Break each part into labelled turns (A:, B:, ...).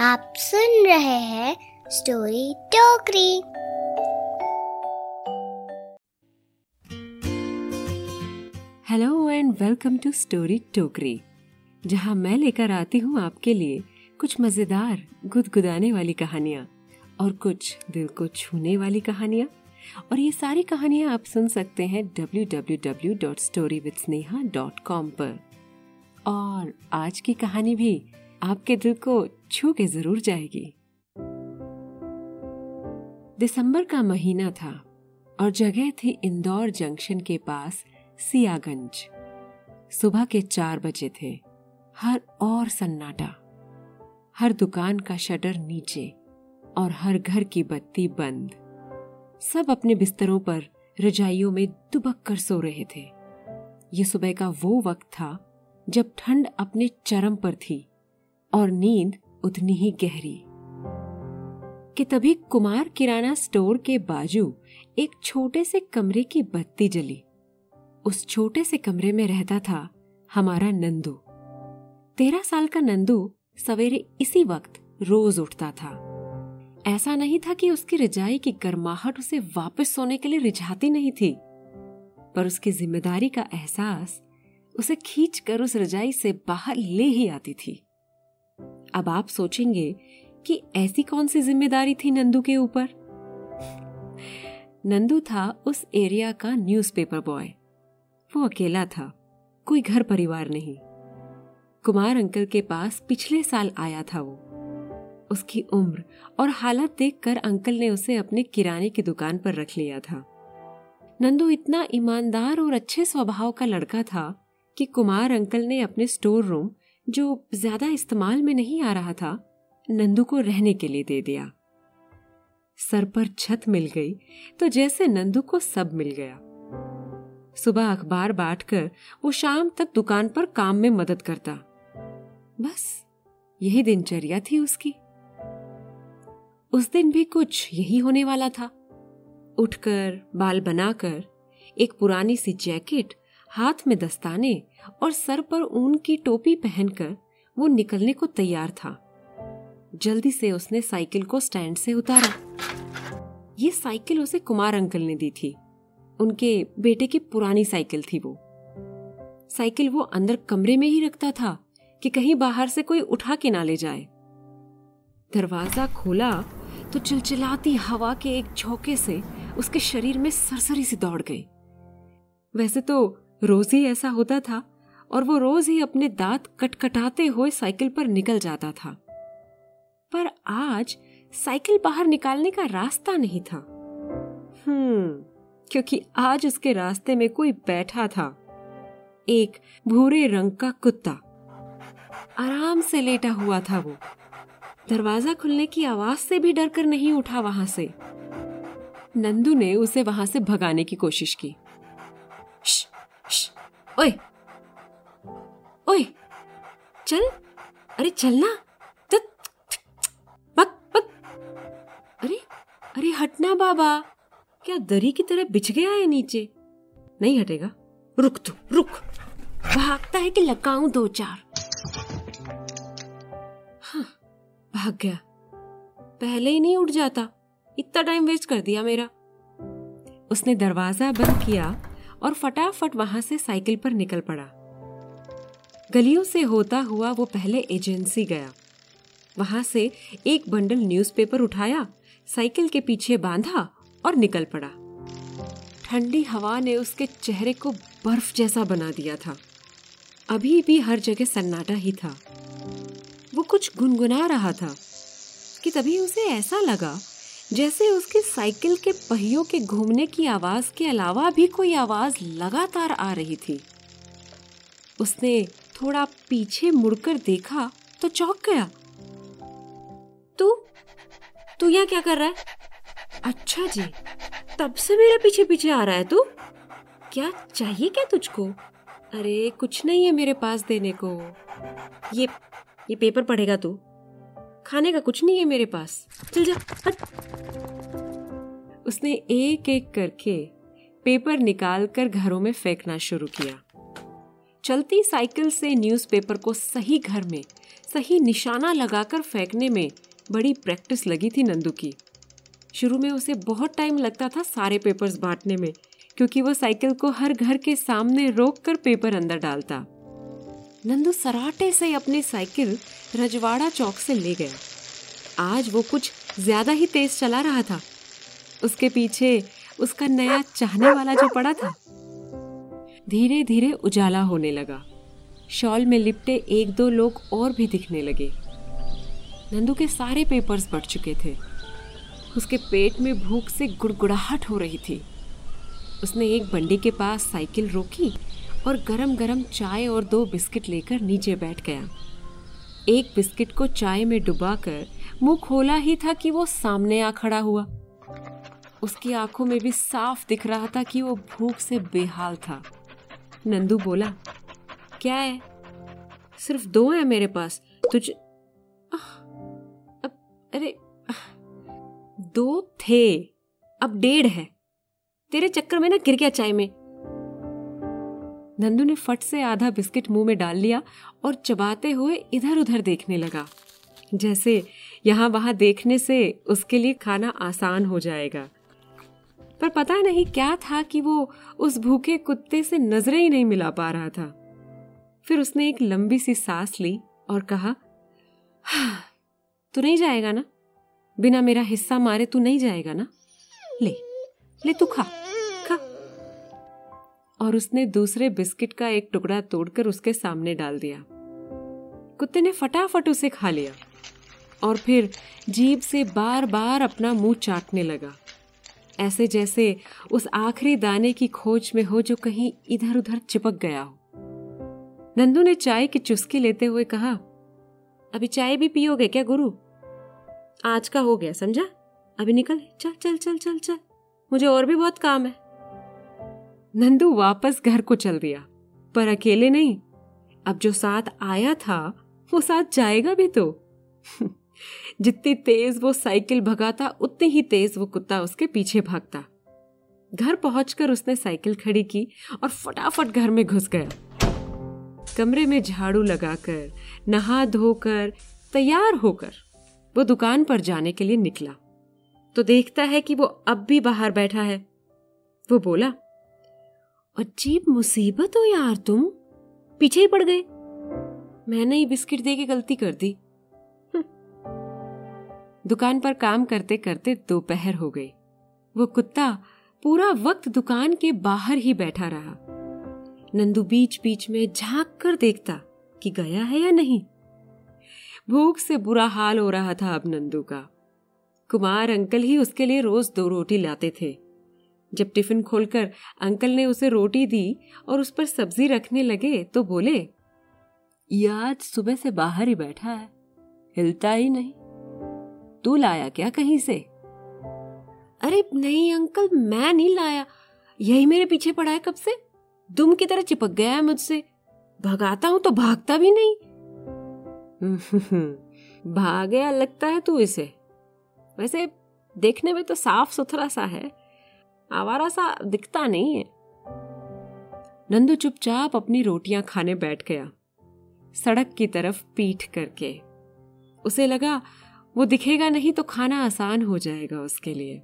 A: आप सुन रहे हैं story Tokri.
B: Hello and welcome to story Tokri जहाँ मैं लेकर आती हूँ आपके लिए कुछ मज़ेदार, गुदगुदाने वाली कहानियाँ और कुछ दिल को छूने वाली कहानियाँ। और ये सारी कहानियाँ आप सुन सकते हैं www.storywithsneha.com पर। और आज की कहानी भी आपके दिल को छू के ज़रूर जाएगी। दिसंबर का महीना था और जगह थी इंदौर जंक्शन के पास सियागंज। सुबह के चार बजे थे, हर और सन्नाटा। हर दुकान का शटर नीचे और हर घर की बत्ती बंद। सब अपने बिस्तरों पर रजाइयों में दुबक कर सो रहे थे। ये सुबह का वो वक्त था जब ठंड अपने चरम पर थी। और नींद उतनी ही गहरी। कि तभी कुमार किराना स्टोर के बाजू एक छोटे से कमरे की बत्ती जली। उस छोटे से कमरे में रहता था हमारा नंदू। तेरह साल का नंदू सवेरे इसी वक्त रोज उठता था। ऐसा नहीं था कि उसकी रजाई की गर्माहट उसे वापस सोने के लिए रिझाती नहीं थी, पर उसकी ज़िम्मेदारी का एहसास उसे खींच कर उस रजाई से बाहर ले ही आती थी। अब आप सोचेंगे कि ऐसी कौन सी ज़िम्मेदारी थी नंदू के ऊपर? नंदू था उस एरिया का न्यूज़पेपर बॉय। वो अकेला था, कोई घर परिवार नहीं। कुमार अंकल के पास पिछले साल आया था वो। उसकी उम्र और हालत देखकर अंकल ने उसे अपने किराने की दुकान पर रख लिया था। नंदू इतना ईमानदार और अच्छे स्वभाव का लड़का था कि कुमार अंकल ने अपने स्टोर रूम जो ज़्यादा इस्तेमाल में नहीं आ रहा था, नंदू को रहने के लिए दे दिया। सर पर छत मिल गई तो जैसे नंदू को सब मिल गया। सुबह अखबार बांटकर वो शाम तक दुकान पर काम में मदद करता। बस, यही दिनचर्या थी उसकी। उस दिन भी कुछ यही होने वाला था। उठकर बाल बनाकर एक पुरानी सी जैकेट हाथ में दस्ताने और सर पर ऊन की टोपी पहनकर वो निकलने को तैयार था। जल्दी से उसने साइकिल को स्टैंड से उतारा। ये साइकिल उसे कुमार अंकल ने दी थी। उनके बेटे की पुरानी साइकिल थी वो। साइकिल वो अंदर कमरे में ही रखता था कि कहीं बाहर से कोई उठा के ना ले जाए। दरवाज़ा खोला तो चिलचिलाती हवा के एक झोंके से उसके शरीर में सरसरी सी दौड़ गई। वैसे तो रोज ही ऐसा होता था और वो रोज ही अपने दांत कटकटाते हुए साइकिल पर निकल जाता था। पर आज साइकिल बाहर निकालने का रास्ता नहीं था। हम्म क्योंकि आज उसके रास्ते में कोई बैठा था। एक भूरे रंग का कुत्ता। आराम से लेटा हुआ था वो। दरवाज़ा खुलने की आवाज़ से भी डरकर नहीं उठा वहाँ से। नंदू ने उसे वहाँ से भगाने की कोशिश की। श, श, ओए। ओए। चल। अरे चलना पक पक। अरे अरे हटना बाबा। क्या दरी की तरह बिछ गया है नीचे? नहीं हटेगा। रुक तू रुक। भागता है कि लगाऊँ दो चार? हाँ, भाग गया। पहले ही नहीं उठ जाता। इतना टाइम वेस्ट कर दिया मेरा। उसने दरवाज़ा बंद किया। और फटाफट वहाँ से साइकिल पर निकल पड़ा। गलियों से होता हुआ वो पहले एजेंसी गया। वहाँ से एक बंडल न्यूज़पेपर उठाया, साइकिल के पीछे बांधा और निकल पड़ा। ठंडी हवा ने उसके चेहरे को बर्फ़ जैसा बना दिया था। अभी भी हर जगह सन्नाटा ही था। वो कुछ गुनगुना रहा था कि तभी उसे ऐसा लगा जैसे उसकी साइकिल के पहियों के घूमने की आवाज़ के अलावा भी कोई आवाज़ लगातार आ रही थी। उसने थोड़ा पीछे मुड़कर देखा तो चौंक गया। तू? तू यहाँ क्या कर रहा है? अच्छा जी, तब से मेरे पीछे पीछे आ रहा है तू। क्या चाहिए क्या तुझको? अरे, कुछ नहीं है मेरे पास देने को। ये ये पेपर पढ़ेगा तू। खाने का कुछ नहीं है मेरे पास। चल जा उसने एक एक करके पेपर निकालकर घरों में फेंकना शुरू किया। चलती साइकिल से न्यूज़पेपर को सही घर में, सही निशाना लगाकर फेंकने में बड़ी प्रैक्टिस लगी थी नंदू की। शुरू में उसे बहुत टाइम लगता था सारे पेपर्स बांटने में, क्योंकि वो साइकिल को हर घर के सामने रोक कर पेपर अंदर डालता। नंदू सराटे से अपनी साइकिल रजवाड़ा चौक से ले गया। आज वो कुछ ज़्यादा ही तेज चला रहा था। उसके पीछे उसका नया चाहने वाला जो पड़ा था धीरे धीरे उजाला होने लगा। शॉल में लिपटे एक दो लोग और भी दिखने लगे। नंदू के सारे पेपर्स बढ़ चुके थे। उसके पेट में भूख से गुड़गुड़ाहट हो रही थी। उसने एक बंडी के पास साइकिल रोकी और गरम गरम चाय और दो बिस्किट लेकर नीचे बैठ गया। एक बिस्किट को चाय में डुबाकर मुँह खोला ही था कि वो सामने आ खड़ा हुआ। उसकी आँखों में भी साफ़ दिख रहा था कि वो भूख से बेहाल था। नंदू बोला, क्या है? सिर्फ़ दो है मेरे पास। तुझ अरे दो थे, अब डेढ़ है। तेरे चक्कर में ना गिर गया चाय में। नंदू ने फट से आधा बिस्किट मुँह में डाल लिया और चबाते हुए इधर उधर देखने लगा। जैसे यहाँ वहाँ देखने से उसके लिए खाना आसान हो जाएगा। पर पता नहीं क्या था कि वो उस भूखे कुत्ते से नज़रें ही नहीं मिला पा रहा था। फिर उसने एक लंबी सी सांस ली और कहा तू नहीं जाएगा ना? बिना मेरा हिस्सा मारे तू नहीं जाएगा ना? ले ले तू खा खा। और उसने दूसरे बिस्किट का एक टुकड़ा तोड़कर उसके सामने डाल दिया। कुत्ते ने फटाफट उसे खा लिया और फिर जीभ से बार बार अपना मुँह चाटने लगा। ऐसे जैसे उस आखिरी दाने की खोज में हो जो कहीं इधर उधर चिपक गया हो। नंदू ने चाय की चुस्की लेते हुए कहा, अभी चाय भी पियोगे क्या गुरु? आज का हो गया, समझा? अभी निकल, चल चल चल चल चल। मुझे और भी बहुत काम है। नंदू वापस घर को चल दिया, पर अकेले नहीं। अब जो साथ आया था, वो साथ जाएगा भी तो। जितनी तेज वो साइकिल भगाता, उतनी ही तेज वो कुत्ता उसके पीछे भागता। घर पहुंचकर उसने साइकिल खड़ी की और फटाफट घर में घुस गया। कमरे में झाड़ू लगाकर, नहा धोकर, तैयार होकर वो दुकान पर जाने के लिए निकला। तो देखता है कि वो अब भी बाहर बैठा है। वो बोला अजीब मुसीबत हो यार तुम। पीछे ही पड़ गए। मैंने ही बिस्किट दे के गलती कर दी। दुकान पर काम करते करते दोपहर हो गई। वो कुत्ता पूरा वक्त दुकान के बाहर ही बैठा रहा। नंदू बीच बीच में झाँक कर देखता कि गया है या नहीं। भूख से बुरा हाल हो रहा था अब नंदू का। कुमार अंकल ही उसके लिए रोज दो रोटी लाते थे। जब टिफ़िन खोलकर अंकल ने उसे रोटी दी और उस पर सब्ज़ी रखने लगे तो बोले आज सुबह से बाहर ही बैठा है, हिलता ही नहीं। तू लाया क्या कहीं से? अरे नहीं अंकल मैं नहीं लाया। यही मेरे पीछे पड़ा है कब से? दुम की तरह चिपक गया है मुझसे। भगाता हूँ तो भागता भी नहीं। भाग गया लगता है तू इसे? वैसे देखने में तो साफ़ सुथरा सा है। आवारा सा दिखता नहीं है। नंदू चुपचाप अपनी रोटियाँ खाने बैठ गया। सड़क की तरफ़ पीठ करके। उसे लगा वो दिखेगा नहीं तो खाना आसान हो जाएगा उसके लिए।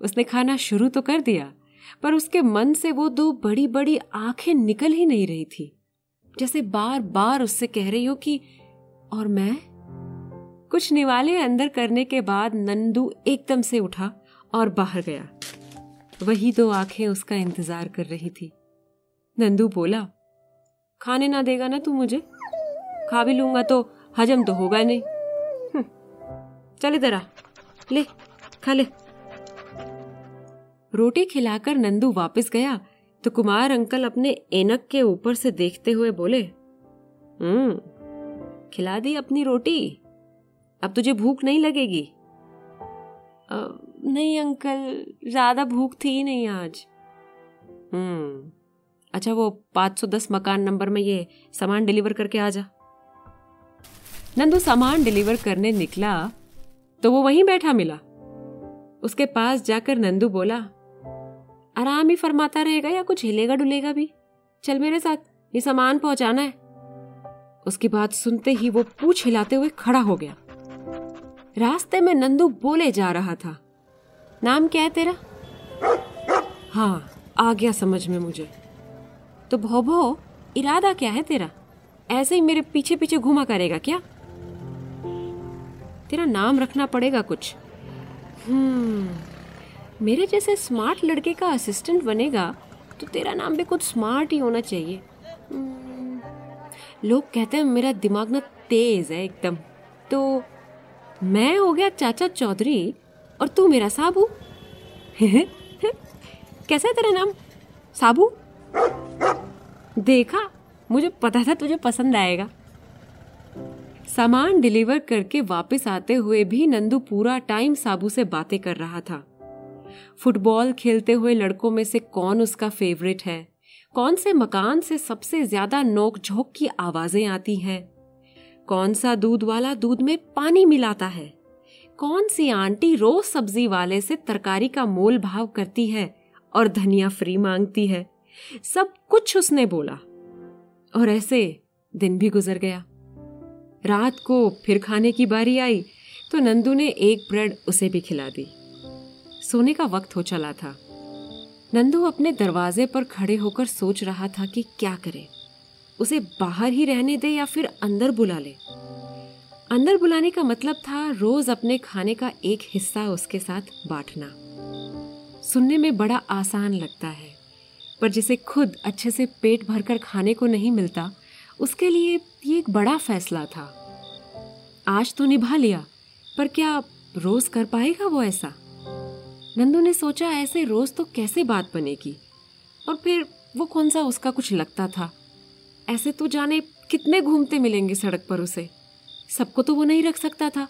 B: उसने खाना शुरू तो कर दिया, पर उसके मन से वो दो बड़ी बड़ी आँखें निकल ही नहीं रही थी, जैसे बार बार उससे कह रही हो कि, और मैं? कुछ निवाले अंदर करने के बाद नंदू एकदम से उठा और बाहर गया। वही दो आँखें उसका इंतज़ार कर रही थी। नंदू बोला, खाने ना देगा ना तू मुझे? खा भी लूँगा तो हजम तो होगा नहीं। चल इधर आ। ले खा ले। रोटी खिलाकर नंदू वापस गया तो कुमार अंकल अपने एनक के ऊपर से देखते हुए बोले हम्म खिला दी अपनी रोटी। अब तुझे भूख नहीं लगेगी? आ, नहीं अंकल ज़्यादा भूख थी ही नहीं आज। हम्म अच्छा वो पाँच सौ दस मकान नंबर में ये सामान डिलीवर करके आ जा। नंदू सामान डिलीवर करने निकला तो वो वहीं बैठा मिला। उसके पास जाकर नंदू बोला, आराम ही फरमाता रहेगा या कुछ हिलेगा डुलेगा भी? चल मेरे साथ, ये सामान पहुंचाना है। उसकी बात सुनते ही वो पूछ हिलाते हुए खड़ा हो गया। रास्ते में नंदू बोले जा रहा था, नाम क्या है तेरा? हाँ आ गया समझ में मुझे। तो भो इरादा क्या है तेरा? ऐसे ही मेरे पीछे पीछे घुमा करेगा क्या? तेरा नाम रखना पड़ेगा कुछ। हम्म मेरे जैसे स्मार्ट लड़के का असिस्टेंट बनेगा तो तेरा नाम भी कुछ स्मार्ट ही होना चाहिए। हम्म, लोग कहते हैं मेरा दिमाग ना तेज है एकदम। तो मैं हो गया चाचा चौधरी और तू मेरा साबू? कैसा है तेरा नाम? साबू? देखा मुझे पता था तुझे पसंद आएगा। सामान डिलीवर करके वापस आते हुए भी नंदू पूरा टाइम साबू से बातें कर रहा था। फुटबॉल खेलते हुए लड़कों में से कौन उसका फेवरेट है? कौन से मकान से सबसे ज़्यादा नोक झोंक की आवाज़ें आती हैं? कौन सा दूध वाला दूध में पानी मिलाता है? कौन सी आंटी रोज सब्ज़ी वाले से तरकारी का मोल भाव करती है और धनिया फ्री मांगती है? सब कुछ उसने बोला। और ऐसे दिन भी गुजर गया। रात को फिर खाने की बारी आई तो नंदू ने एक ब्रेड उसे भी खिला दी। सोने का वक्त हो चला था। नंदू अपने दरवाजे पर खड़े होकर सोच रहा था कि क्या करे। उसे बाहर ही रहने दे या फिर अंदर बुला ले। अंदर बुलाने का मतलब था रोज अपने खाने का एक हिस्सा उसके साथ बांटना। सुनने में बड़ा आसान लगता है, पर जिसे खुद अच्छे से पेट भरकर खाने को नहीं मिलता उसके लिए ये एक बड़ा फैसला था। आज तो निभा लिया, पर क्या रोज कर पाएगा वो ऐसा? नंदू ने सोचा ऐसे रोज तो कैसे बात बनेगी? और फिर वो कौन सा उसका कुछ लगता था? ऐसे तो जाने कितने घूमते मिलेंगे सड़क पर उसे। सबको तो वो नहीं रख सकता था।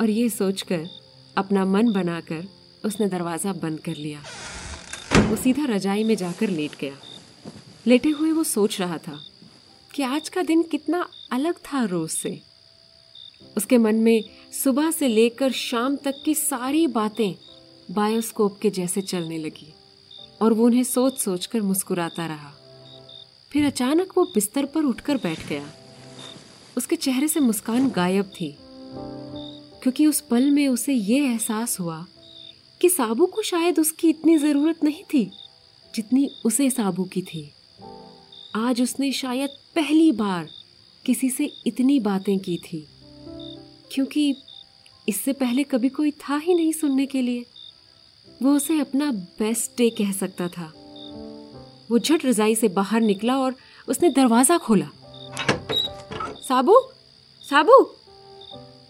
B: और ये सोचकर, अपना मन बनाकर, उसने दरवाज़ा बंद कर लिया। वो सीधा रजाई में जाकर लेट गया। लेटे हुए वो सोच रहा था कि आज का दिन कितना अलग था रोज से। उसके मन में सुबह से लेकर शाम तक की सारी बातें बायोस्कोप के जैसे चलने लगी और वो उन्हें सोच सोच कर मुस्कुराता रहा। फिर अचानक वो बिस्तर पर उठकर बैठ गया। उसके चेहरे से मुस्कान गायब थी, क्योंकि उस पल में उसे ये एहसास हुआ कि साबू को शायद उसकी इतनी ज़रूरत नहीं थी जितनी उसे साबू की थी। आज उसने शायद पहली बार किसी से इतनी बातें की थी, क्योंकि इससे पहले कभी कोई था ही नहीं सुनने के लिए। वो उसे अपना बेस्ट डे कह सकता था। वो झट रजाई से बाहर निकला और उसने दरवाज़ा खोला। साबू? साबू?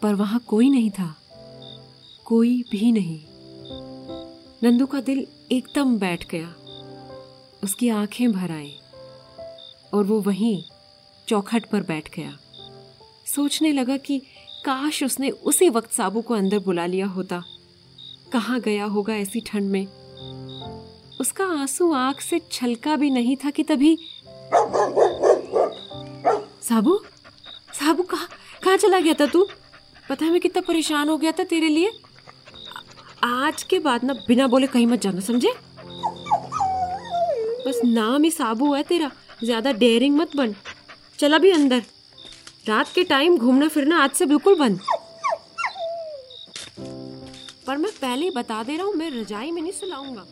B: पर वहाँ कोई नहीं था। कोई भी नहीं। नंदू का दिल एकदम बैठ गया। उसकी आँखें भर आई। और वो वहीं चौखट पर बैठ गया। सोचने लगा कि काश उसने उसी वक्त साबू को अंदर बुला लिया होता। कहाँ गया होगा ऐसी ठंड में? उसका आँसू आँख से छलका भी नहीं था कि तभी साबू? साबू कहा, कहाँ चला गया था तू? पता है मैं कितना परेशान हो गया था तेरे लिए। आज के बाद ना बिना बोले कहीं मत जाना, समझे? बस नाम ही साबू है तेरा। ज़्यादा डेयरिंग मत बन। चला भी अंदर। रात के टाइम घूमना फिरना आज से बिल्कुल बंद। पर मैं पहले ही बता दे रहा हूँ, मैं रजाई में नहीं सुलाऊँगा।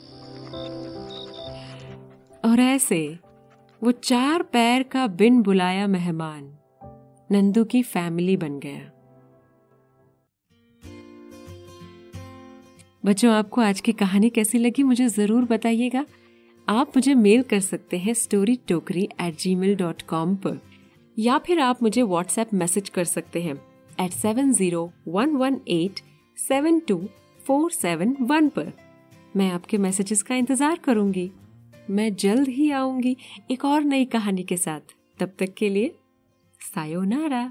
B: और ऐसे, वो चार पैर का बिन बुलाया मेहमान, नंदू की फैमिली बन गया। बच्चों, आपको आज की कहानी कैसी लगी मुझे ज़रूर बताइएगा। आप मुझे मेल कर सकते हैं story Tokri at Gmail dot com पर। या फिर आप मुझे व्हाट्सएप मैसेज कर सकते हैं eight seven zero one one eight seven two four seven one पर। मैं आपके मैसेजेस का इंतज़ार करूँगी। मैं जल्द ही आऊँगी एक और नई कहानी के साथ। तब तक के लिए सायोनारा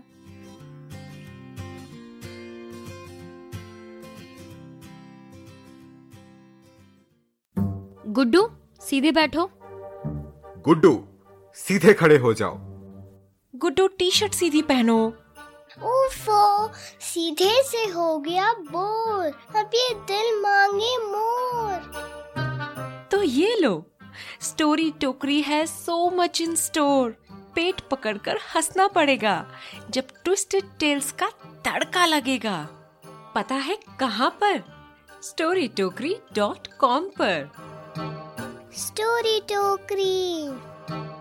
C: गुड्डू सीधे बैठो।
D: गुड्डू सीधे खड़े हो जाओ।
B: गुड्डू टी शर्ट सीधी पहनो।
A: उफो सीधे से हो गया बोर। अब ये दिल मांगे मोर।
B: तो ये लो स्टोरी टोकरी है सो मच इन स्टोर पेट पकड़कर हंसना पड़ेगा जब ट्विस्टेड टेल्स का तड़का लगेगा। पता है कहाँ पर? स्टोरी टोकरी डॉट कॉम पर।
A: Story to.